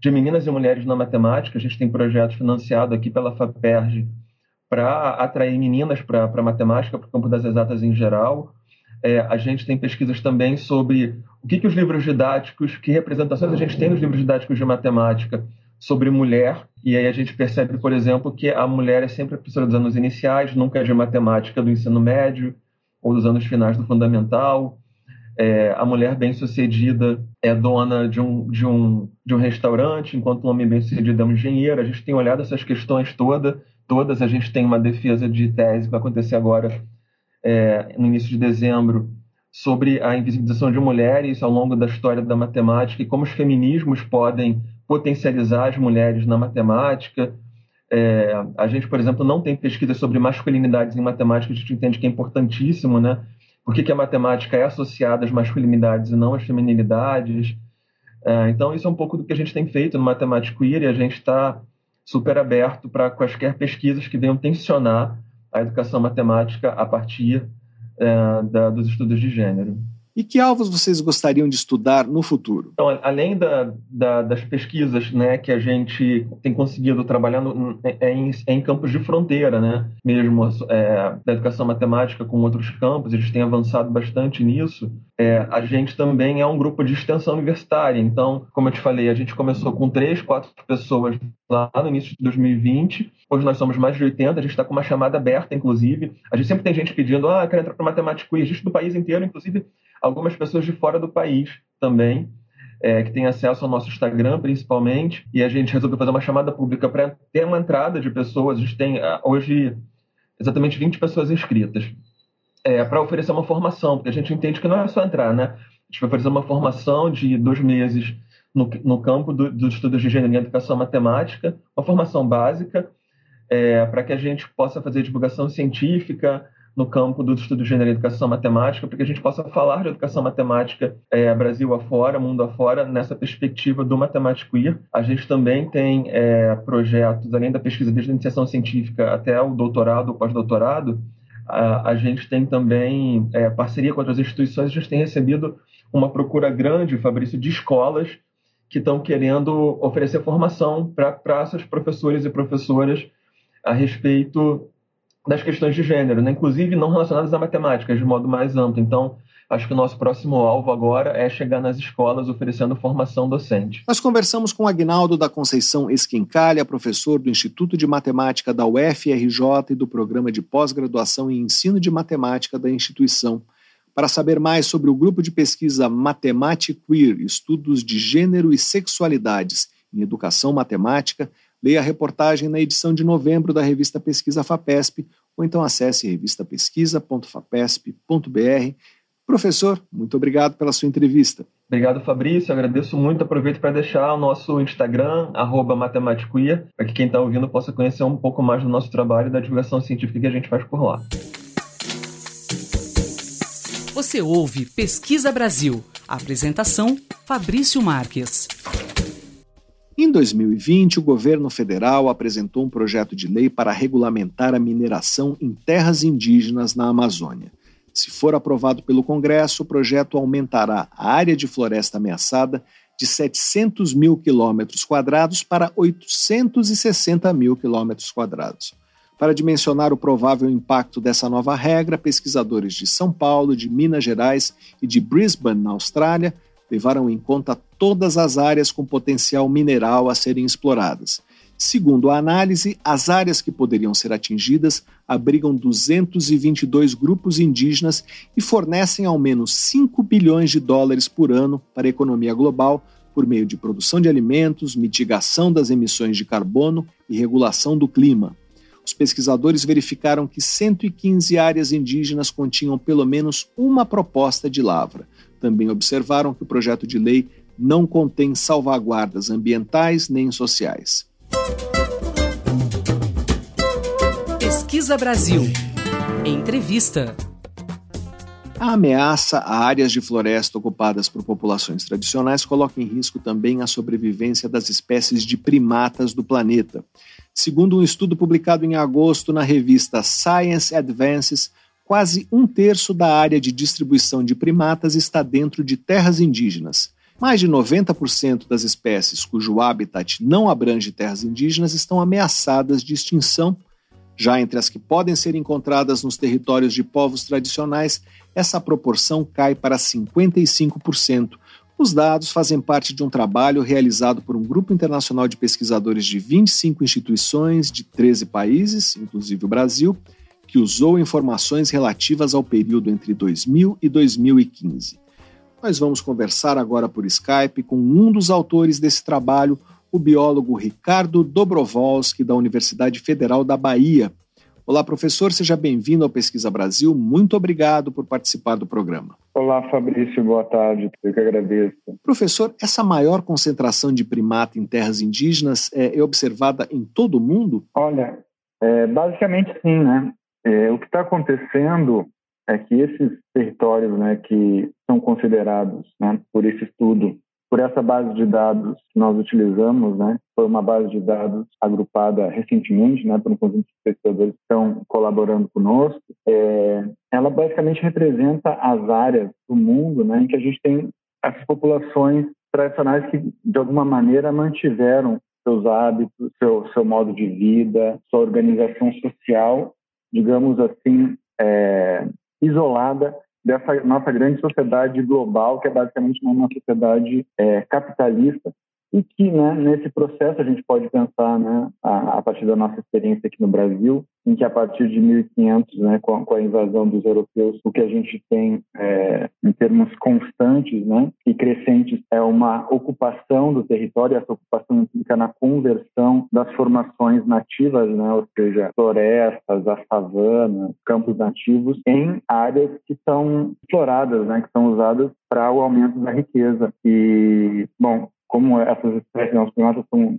de meninas e mulheres na matemática. A gente tem projetos financiados aqui pela FAPERJ para atrair meninas para a matemática, para o campo das exatas em geral. É, a gente tem pesquisas também sobre o que, que os livros didáticos, que representações a gente tem nos livros didáticos de matemática sobre mulher, e aí a gente percebe, por exemplo, que a mulher é sempre a professora dos anos iniciais, nunca é de matemática do ensino médio ou dos anos finais do fundamental. É, a mulher bem-sucedida é dona de um, de, um, de um restaurante, enquanto o homem bem-sucedido é um engenheiro. A gente tem olhado essas questões toda, todas. A gente tem uma defesa de tese que vai acontecer agora, é, no início de dezembro, sobre a invisibilização de mulheres ao longo da história da matemática e como os feminismos podem potencializar as mulheres na matemática. É, a gente, por exemplo, não tem pesquisa sobre masculinidades em matemática, a gente entende que é importantíssimo, né? Por que, a matemática é associada às masculinidades e não às feminilidades? É, então, isso é um pouco do que a gente tem feito no Matemático Queer e a gente está super aberto para quaisquer pesquisas que venham tensionar a educação matemática a partir é, da, dos estudos de gênero. E que alvos vocês gostariam de estudar no futuro? Então, além da, da, das pesquisas né, que a gente tem conseguido trabalhar no, é, em, é em, campos de fronteira, né, mesmo é, da educação matemática com outros campos, a gente tem avançado bastante nisso. É, a gente também é um grupo de extensão universitária, então, como eu te falei, a gente começou com três, quatro pessoas lá no início de 2020, hoje nós somos mais de 80, a gente está com uma chamada aberta, inclusive. A gente sempre tem gente pedindo, ah, quero entrar para matemática a gente do país inteiro, inclusive algumas pessoas de fora do país também, é, que têm acesso ao nosso Instagram, principalmente, e a gente resolveu fazer uma chamada pública para ter uma entrada de pessoas. A gente tem ah, hoje exatamente 20 pessoas inscritas é, para oferecer uma formação, porque a gente entende que não é só entrar, né? A gente vai fazer uma formação de dois meses no, no campo do, dos estudos de gênero e educação matemática, uma formação básica, é, para que a gente possa fazer divulgação científica, no campo do estudo de gênero e educação matemática, para que a gente possa falar de educação matemática é, Brasil afora, mundo afora, nessa perspectiva do matemático queer. A gente também tem é, projetos, além da pesquisa desde a iniciação científica até o doutorado, o pós-doutorado, a, a, gente tem também é, parceria com outras instituições, a gente tem recebido uma procura grande, Fabrício, de escolas que estão querendo oferecer formação para essas professores e professoras a respeito das questões de gênero, né? inclusive não relacionadas à matemática, de modo mais amplo. Então, acho que o nosso próximo alvo agora é chegar nas escolas oferecendo formação docente. Nós conversamos com Agnaldo da Conceição Esquincalha, professor do Instituto de Matemática da UFRJ e do Programa de Pós-Graduação em Ensino de Matemática da instituição. Para saber mais sobre o grupo de pesquisa Matemática Queer, Estudos de Gênero e Sexualidades em Educação Matemática, Leia a reportagem na edição de novembro da revista Pesquisa FAPESP ou então acesse revistapesquisa.fapesp.br. Professor, muito obrigado pela sua entrevista. Obrigado, Fabrício. Agradeço muito. Aproveito para deixar o nosso Instagram, matematicoia, para que quem está ouvindo possa conhecer um pouco mais do nosso trabalho e da divulgação científica que a gente faz por lá. Você ouve Pesquisa Brasil. apresentação: Fabrício Marques. Em 2020, o governo federal apresentou um projeto de lei para regulamentar a mineração em terras indígenas na Amazônia. Se for aprovado pelo Congresso, o projeto aumentará a área de floresta ameaçada de 700 mil quilômetros quadrados para 860 mil quilômetros quadrados. Para dimensionar o provável impacto dessa nova regra, pesquisadores de São Paulo, de Minas Gerais e de Brisbane, na Austrália, levaram em conta todas as áreas com potencial mineral a serem exploradas. Segundo a análise, as áreas que poderiam ser atingidas abrigam 222 grupos indígenas e fornecem ao menos 5 bilhões de dólares por ano para a economia global por meio de produção de alimentos, mitigação das emissões de carbono e regulação do clima. os pesquisadores verificaram que 115 áreas indígenas continham pelo menos uma proposta de lavra. Também observaram que o projeto de lei não contém salvaguardas ambientais nem sociais. Pesquisa Brasil. Entrevista. A ameaça a áreas de floresta ocupadas por populações tradicionais coloca em risco também a sobrevivência das espécies de primatas do planeta. Segundo um estudo publicado em agosto na revista Science Advances, quase um terço da área de distribuição de primatas está dentro de terras indígenas. Mais de 90% das espécies cujo habitat não abrange terras indígenas estão ameaçadas de extinção. Já entre as que podem ser encontradas nos territórios de povos tradicionais, essa proporção cai para 55%. Os dados fazem parte de um trabalho realizado por um grupo internacional de pesquisadores de 25 instituições de 13 países, inclusive o Brasil, que usou informações relativas ao período entre 2000 e 2015. Nós vamos conversar agora por Skype com um dos autores desse trabalho, o biólogo Ricardo Dobrovolski, da Universidade Federal da Bahia. Olá, professor, seja bem-vindo ao Pesquisa Brasil. Muito obrigado por participar do programa. Olá, Fabrício, boa tarde. Eu que agradeço. Professor, essa maior concentração de primata em terras indígenas é observada em todo o mundo? Olha, é, basicamente sim, né? É, o que está acontecendo é que esses territórios né, que são considerados né, por esse estudo, por essa base de dados que nós utilizamos, né, foi uma base de dados agrupada recentemente né, por um conjunto de pesquisadores que estão colaborando conosco, é, ela basicamente representa as áreas do mundo né, em que a gente tem as populações tradicionais que, de alguma maneira, mantiveram seus hábitos, seu, seu modo de vida, sua organização social, digamos assim, é, isolada dessa nossa grande sociedade global, que é basicamente uma sociedade é, capitalista, e que né, nesse processo a gente pode pensar né, a, a, partir da nossa experiência aqui no Brasil, em que a partir de 1500, né, com, com a invasão dos europeus, o que a gente tem é, em termos constantes né, e crescentes é uma ocupação do território, essa ocupação implica na conversão das formações nativas, né, ou seja, florestas, a savana, campos nativos, em áreas que são exploradas, né, que são usadas para o aumento da riqueza. E, bom, como essas espécies, né, os primatas são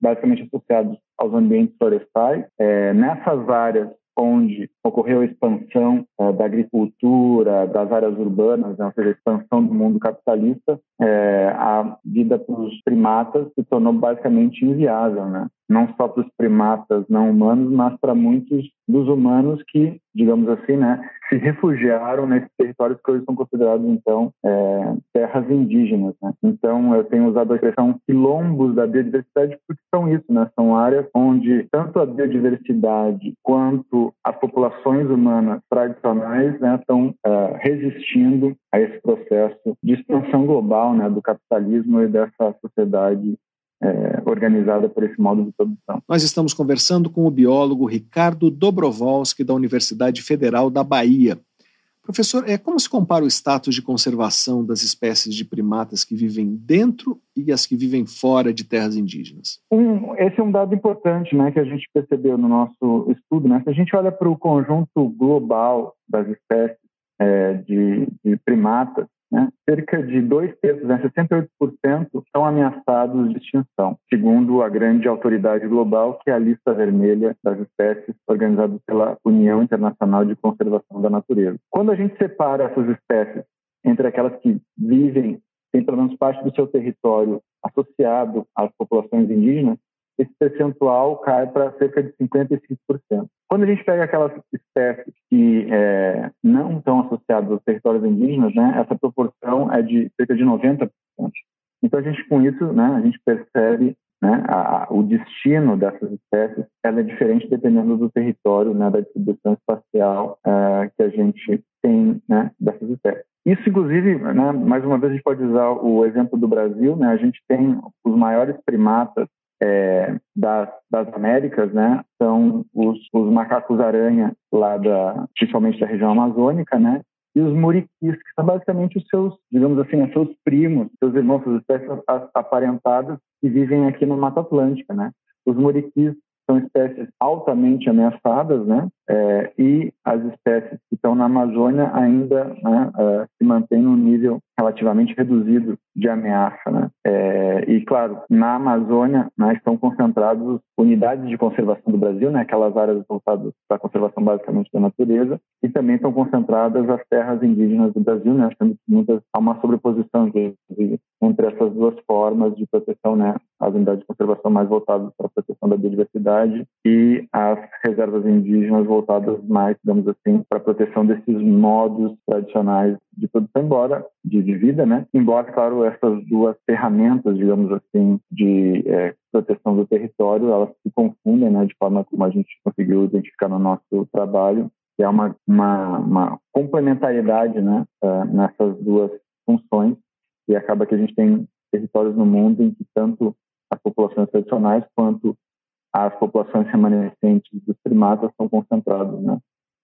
basicamente associados aos ambientes florestais, é, nessas áreas onde ocorreu a expansão é, da agricultura, das áreas urbanas, né, ou seja, a expansão do mundo capitalista, é, a vida para os primatas se tornou basicamente inviável, né? Não só para os primatas não humanos, mas para muitos dos humanos que, digamos assim, né, se refugiaram nesses territórios que hoje são considerados, então, é, terras indígenas. Né? Então, eu tenho usado a expressão quilombos da biodiversidade porque são isso, né? são áreas onde tanto a biodiversidade quanto as populações humanas tradicionais né, estão é, resistindo a esse processo de expansão global né, do capitalismo e dessa sociedade é, organizada por esse modo de produção. Nós estamos conversando com o biólogo Ricardo Dobrovolski, da Universidade Federal da Bahia. Professor, é, como se compara o status de conservação das espécies de primatas que vivem dentro e as que vivem fora de terras indígenas? Um, esse é um dado importante né, que a gente percebeu no nosso estudo. Né? Se a gente olha para o conjunto global das espécies é, de, de primatas, né? Cerca de dois terços, né, 68%, são ameaçados de extinção, segundo a grande autoridade global, que é a lista vermelha das espécies organizada pela União Internacional de Conservação da Natureza. Quando a gente separa essas espécies entre aquelas que vivem, têm pelo menos parte do seu território associado às populações indígenas, esse percentual cai para cerca de 55%. Quando a gente pega aquelas espécies que é, não estão associadas aos territórios indígenas, né, essa proporção é de cerca de 90%. Então, a gente, com isso, né, a gente percebe né, a, o destino dessas espécies ela é diferente dependendo do território, né, da distribuição espacial é, que a gente tem né, dessas espécies. Isso, inclusive, né, mais uma vez, a gente pode usar o exemplo do Brasil. Né, a gente tem os maiores primatas é, das, das, Américas, né, são os, os macacos-aranha lá da, principalmente da região amazônica, né, e os muriquis, que são basicamente os seus, digamos assim, os seus primos, seus irmãos, suas espécies aparentadas que vivem aqui no Mata Atlântica, né. Os muriquis são espécies altamente ameaçadas, né? É, e as espécies que estão na Amazônia ainda né, uh, se mantêm num nível relativamente reduzido de ameaça, né? É, e claro, na Amazônia né, estão concentrados unidades de conservação do Brasil, né? Aquelas áreas voltadas para a conservação basicamente da natureza, e também estão concentradas as terras indígenas do Brasil, né? Sendo que muitas há uma sobreposição entre essas duas formas de proteção, né? As unidades de conservação mais voltadas para a proteção da biodiversidade e as reservas indígenas voltadas mais, digamos assim, para a proteção desses modos tradicionais de produção, embora de, de, vida, né? Embora, claro, essas duas ferramentas, digamos assim, de é, proteção do território, elas se confundem, né? De forma como a gente conseguiu identificar no nosso trabalho, que é uma, uma, uma complementariedade, né? Uh, nessas duas funções e acaba que a gente tem territórios no mundo em que tanto as populações tradicionais quanto as populações remanescentes dos primatas estão concentradas, né?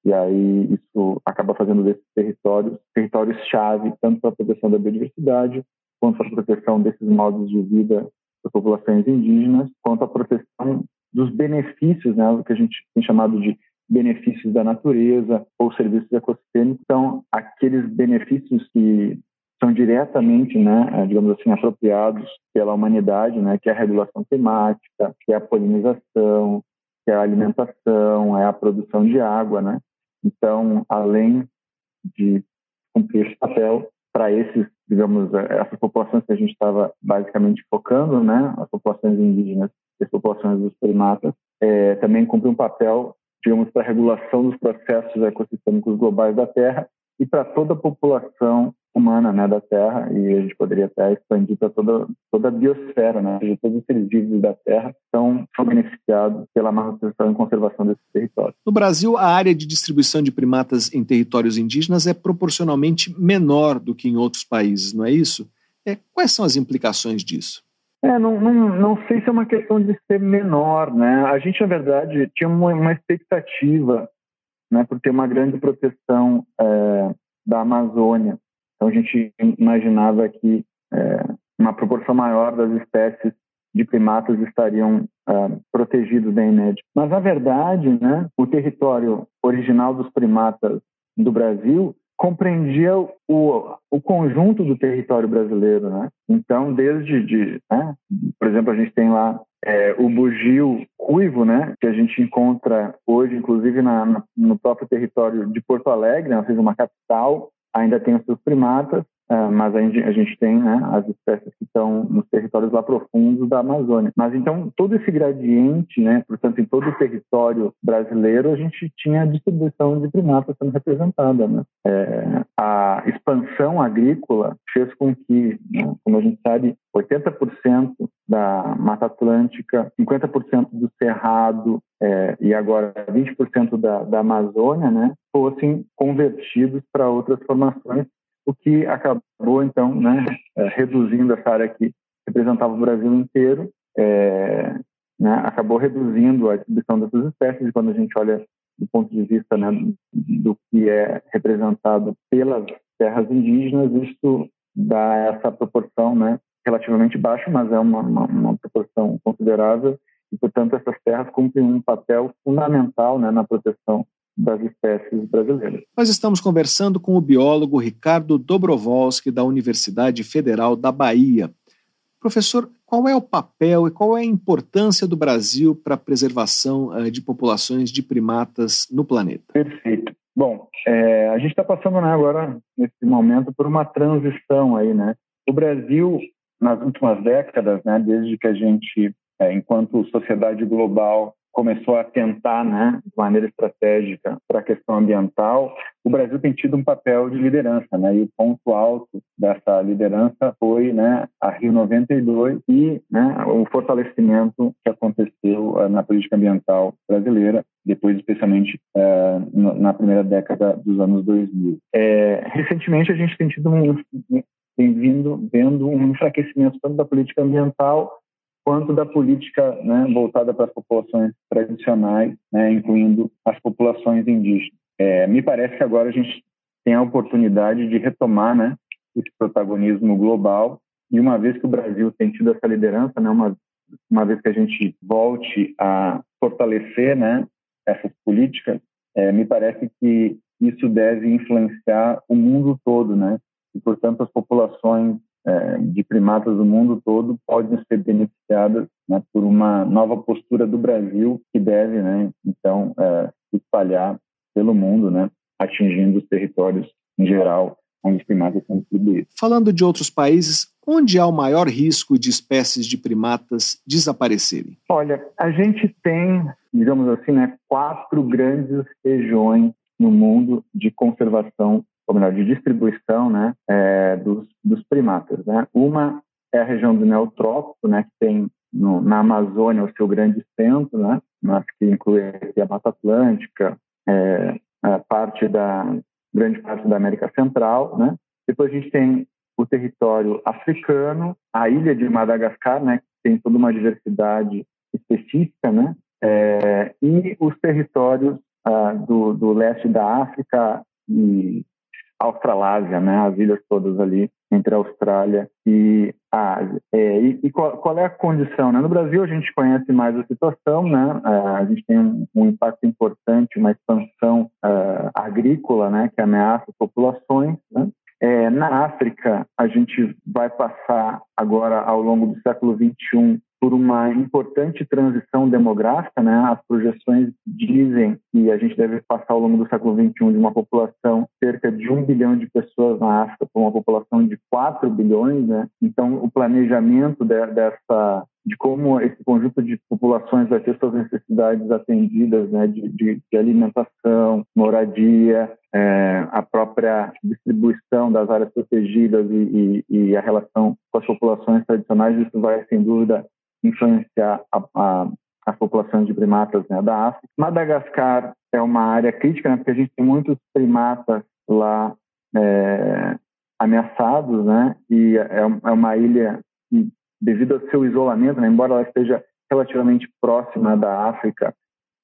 E aí isso acaba fazendo desses territórios territórios-chave tanto para a proteção da biodiversidade quanto para a proteção desses modos de vida das populações indígenas, quanto à proteção dos benefícios, né, o que a gente tem chamado de benefícios da natureza ou serviços ecossistêmicos, são aqueles benefícios que são diretamente, né, é, digamos assim, apropriados pela humanidade, né, que é a regulação climática, que é a polinização, que é a alimentação, é a produção de água, né. Então, além de cumprir esse papel para esses, digamos, é, essas populações que a gente estava basicamente focando, né, as populações indígenas e as populações dos primatas, é, também cumpre um papel, digamos, para a regulação dos processos ecossistêmicos globais da Terra e para toda a população humana né, da Terra e a gente poderia até expandir para toda, toda a biosfera, né? Ou seja, todos os seres vivos da Terra são, beneficiados pela manutenção e conservação desses territórios. No Brasil, a área de distribuição de primatas em territórios indígenas é proporcionalmente menor do que em outros países, não é isso? É, quais são as implicações disso? É, não, não, não sei se é uma questão de ser menor, né? A gente, na verdade, tinha uma, uma expectativa, né, por ter uma grande proteção é, da Amazônia. Então a gente imaginava que é, uma proporção maior das espécies de primatas estariam uh, protegidos da INED. Mas na verdade, né, o território original dos primatas do Brasil compreendia o, o conjunto do território brasileiro, né? Então, desde, de, né, por exemplo, a gente tem lá é, o bugio ruivo, né, que a gente encontra hoje, inclusive na, na, no próprio território de Porto Alegre, ou seja, uma capital ainda tem os seus primatas, uh, mas a gente, a gente tem né, as espécies que estão nos territórios lá profundos da Amazônia. Mas então todo esse gradiente, né, portanto em todo o território brasileiro a gente tinha a distribuição de primatas sendo representada. Né? É, a expansão agrícola fez com que, né, como a gente sabe, 80% da Mata Atlântica, 50% do Cerrado é, e agora 20% da, da Amazônia, né, fossem convertidos para outras formações, o que acabou então, né, é, reduzindo essa área que representava o Brasil inteiro, é, né, acabou reduzindo a distribuição dessas espécies. E quando a gente olha do ponto de vista né, do que é representado pelas terras indígenas, isso dá essa proporção, né, relativamente baixa, mas é uma, uma, uma proporção considerável e, portanto, essas terras cumprem um papel fundamental né, na proteção das espécies brasileiras. Nós estamos conversando com o biólogo Ricardo Dobrovolski, da Universidade Federal da Bahia. Professor, qual é o papel e qual é a importância do Brasil para a preservação uh, de populações de primatas no planeta? Perfeito. Bom, é, a gente está passando né, agora, nesse momento, por uma transição aí, né? O Brasil, nas últimas décadas, né, desde que a gente é, enquanto sociedade global começou a tentar, né, de maneira estratégica para a questão ambiental, o Brasil tem tido um papel de liderança, né, e o ponto alto dessa liderança foi, né, a Rio 92 e, né, o fortalecimento que aconteceu uh, na política ambiental brasileira, depois especialmente uh, na primeira década dos anos 2000. É, recentemente a gente tem tido um, tem vindo vendo um enfraquecimento tanto da política ambiental quanto da política né, voltada para as populações tradicionais, né, incluindo as populações indígenas. É, me parece que agora a gente tem a oportunidade de retomar né, esse protagonismo global e uma vez que o Brasil tem tido essa liderança, né, uma, uma vez que a gente volte a fortalecer né, essas políticas, é, me parece que isso deve influenciar o mundo todo, né? E, portanto, as populações é, de primatas do mundo todo podem ser beneficiadas né, por uma nova postura do Brasil que deve, né, então, é, espalhar pelo mundo, né, atingindo os territórios em geral onde os primatas são distribuídos. Falando de outros países, onde há o maior risco de espécies de primatas desaparecerem? Olha, a gente tem, digamos assim, né, quatro grandes regiões no mundo de conservação, ou melhor, de distribuição né, é, dos, dos primatas. Né? Uma é a região do Neotrópico, né, que tem no, na Amazônia o seu grande centro, né, mas que inclui a Mata Atlântica, é, a parte da grande parte da América Central, né? Depois a gente tem o território africano, a ilha de Madagascar, né, que tem toda uma diversidade específica, né? É, e os territórios ah, do, do leste da África e Australásia, né? As ilhas todas ali entre a Austrália e a Ásia. É, e, e qual, qual, é a condição? Né? No Brasil a gente conhece mais a situação, né? É, a gente tem um, um, impacto importante, uma expansão uh, agrícola, né? Que ameaça populações. Né? É, na África, a gente vai passar agora, ao longo do século XXI, por uma importante transição demográfica, né? As projeções dizem que a gente deve passar ao longo do século XXI de uma população cerca de um bilhão de pessoas na África para uma população de 4 bilhões, né? Então, o planejamento de, dessa de como esse conjunto de populações vai ter suas necessidades atendidas, né, de, de, de alimentação, moradia, é, a própria distribuição das áreas protegidas e, e, e, a relação com as populações tradicionais, isso vai, sem dúvida, influenciar a, a, as populações de primatas né, da África. Madagascar é uma área crítica, né, porque a gente tem muitos primatas lá é, ameaçados, né, e é, é uma ilha que, devido ao seu isolamento, né, embora ela esteja relativamente próxima da África,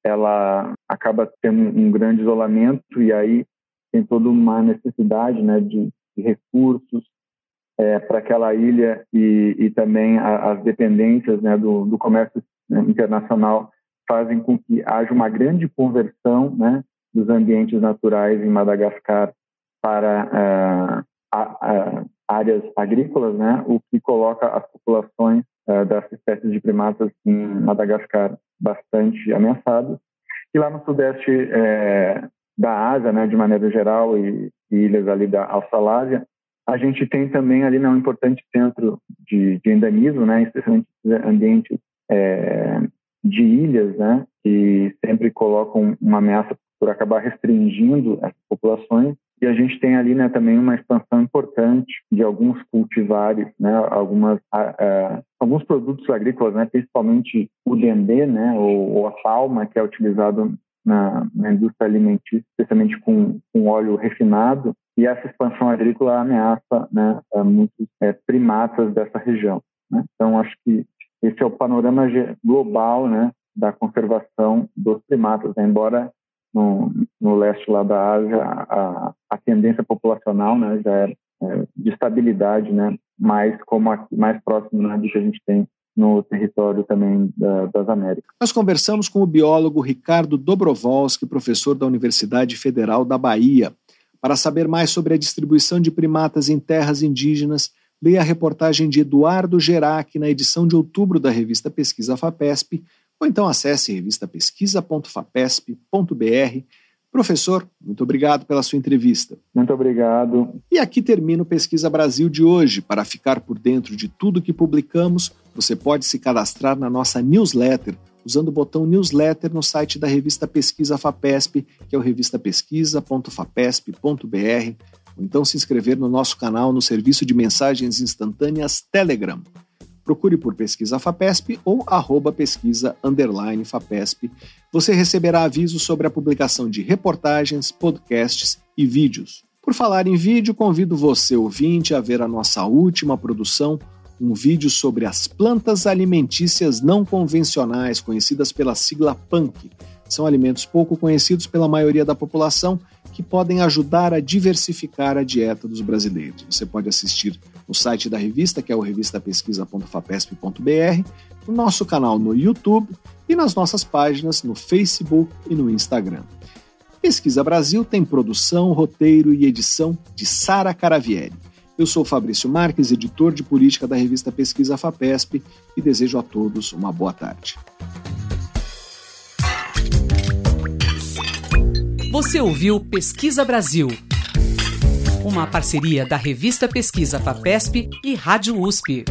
ela acaba tendo um grande isolamento e aí tem toda uma necessidade né, de, de recursos é, para aquela ilha e, e também a, as dependências né, do, do, comércio né, internacional fazem com que haja uma grande conversão né, dos ambientes naturais em Madagascar para uh, a, a, áreas agrícolas, né, o que coloca as populações uh, das espécies de primatas em Madagascar bastante ameaçadas. E lá no sudeste é, da Ásia, né, de maneira geral, e, e ilhas ali da Australásia, a gente tem também ali né, um importante centro de, de endemismo, né, especialmente ambientes é, de ilhas, né, que sempre colocam uma ameaça por acabar restringindo essas populações. E a gente tem ali né, também uma expansão importante de alguns cultivares, né, algumas, uh, alguns produtos agrícolas, né, principalmente o dendê, né, ou, ou a palma, que é utilizado na, na, indústria alimentícia, especialmente com, com óleo refinado, e essa expansão agrícola ameaça né, muitos é, primatas dessa região. Né? Então, acho que esse é o panorama global né, da conservação dos primatas, né? embora no, no, leste lá da Ásia a, a tendência populacional né, já é, é, de estabilidade, né, mais como mais próximo né, do que a gente tem no território também da, das Américas. Nós conversamos com o biólogo Ricardo Dobrovolski, professor da Universidade Federal da Bahia. Para saber mais sobre a distribuição de primatas em terras indígenas, leia a reportagem de Eduardo Gerac na edição de outubro da revista Pesquisa FAPESP, ou então acesse revistapesquisa.fapesp.br. Professor, muito obrigado pela sua entrevista. Muito obrigado. E aqui termina o Pesquisa Brasil de hoje. Para ficar por dentro de tudo que publicamos, você pode se cadastrar na nossa newsletter usando o botão newsletter no site da revista Pesquisa FAPESP, que é o revistapesquisa.fapesp.br, ou então se inscrever no nosso canal no serviço de mensagens instantâneas Telegram. Procure por Pesquisa FAPESP ou arroba pesquisa underline FAPESP. Você receberá avisos sobre a publicação de reportagens, podcasts e vídeos. Por falar em vídeo, convido você, ouvinte, a ver a nossa última produção, um vídeo sobre as plantas alimentícias não convencionais, conhecidas pela sigla PANC. São alimentos pouco conhecidos pela maioria da população que podem ajudar a diversificar a dieta dos brasileiros. Você pode assistir no site da revista, que é o revistapesquisa.fapesp.br, no nosso canal no YouTube e nas nossas páginas no Facebook e no Instagram. Pesquisa Brasil tem produção, roteiro e edição de Sara Caravieri. Eu sou Fabrício Marques, editor de política da revista Pesquisa FAPESP e desejo a todos uma boa tarde. Você ouviu Pesquisa Brasil, uma parceria da revista Pesquisa FAPESP e Rádio USP.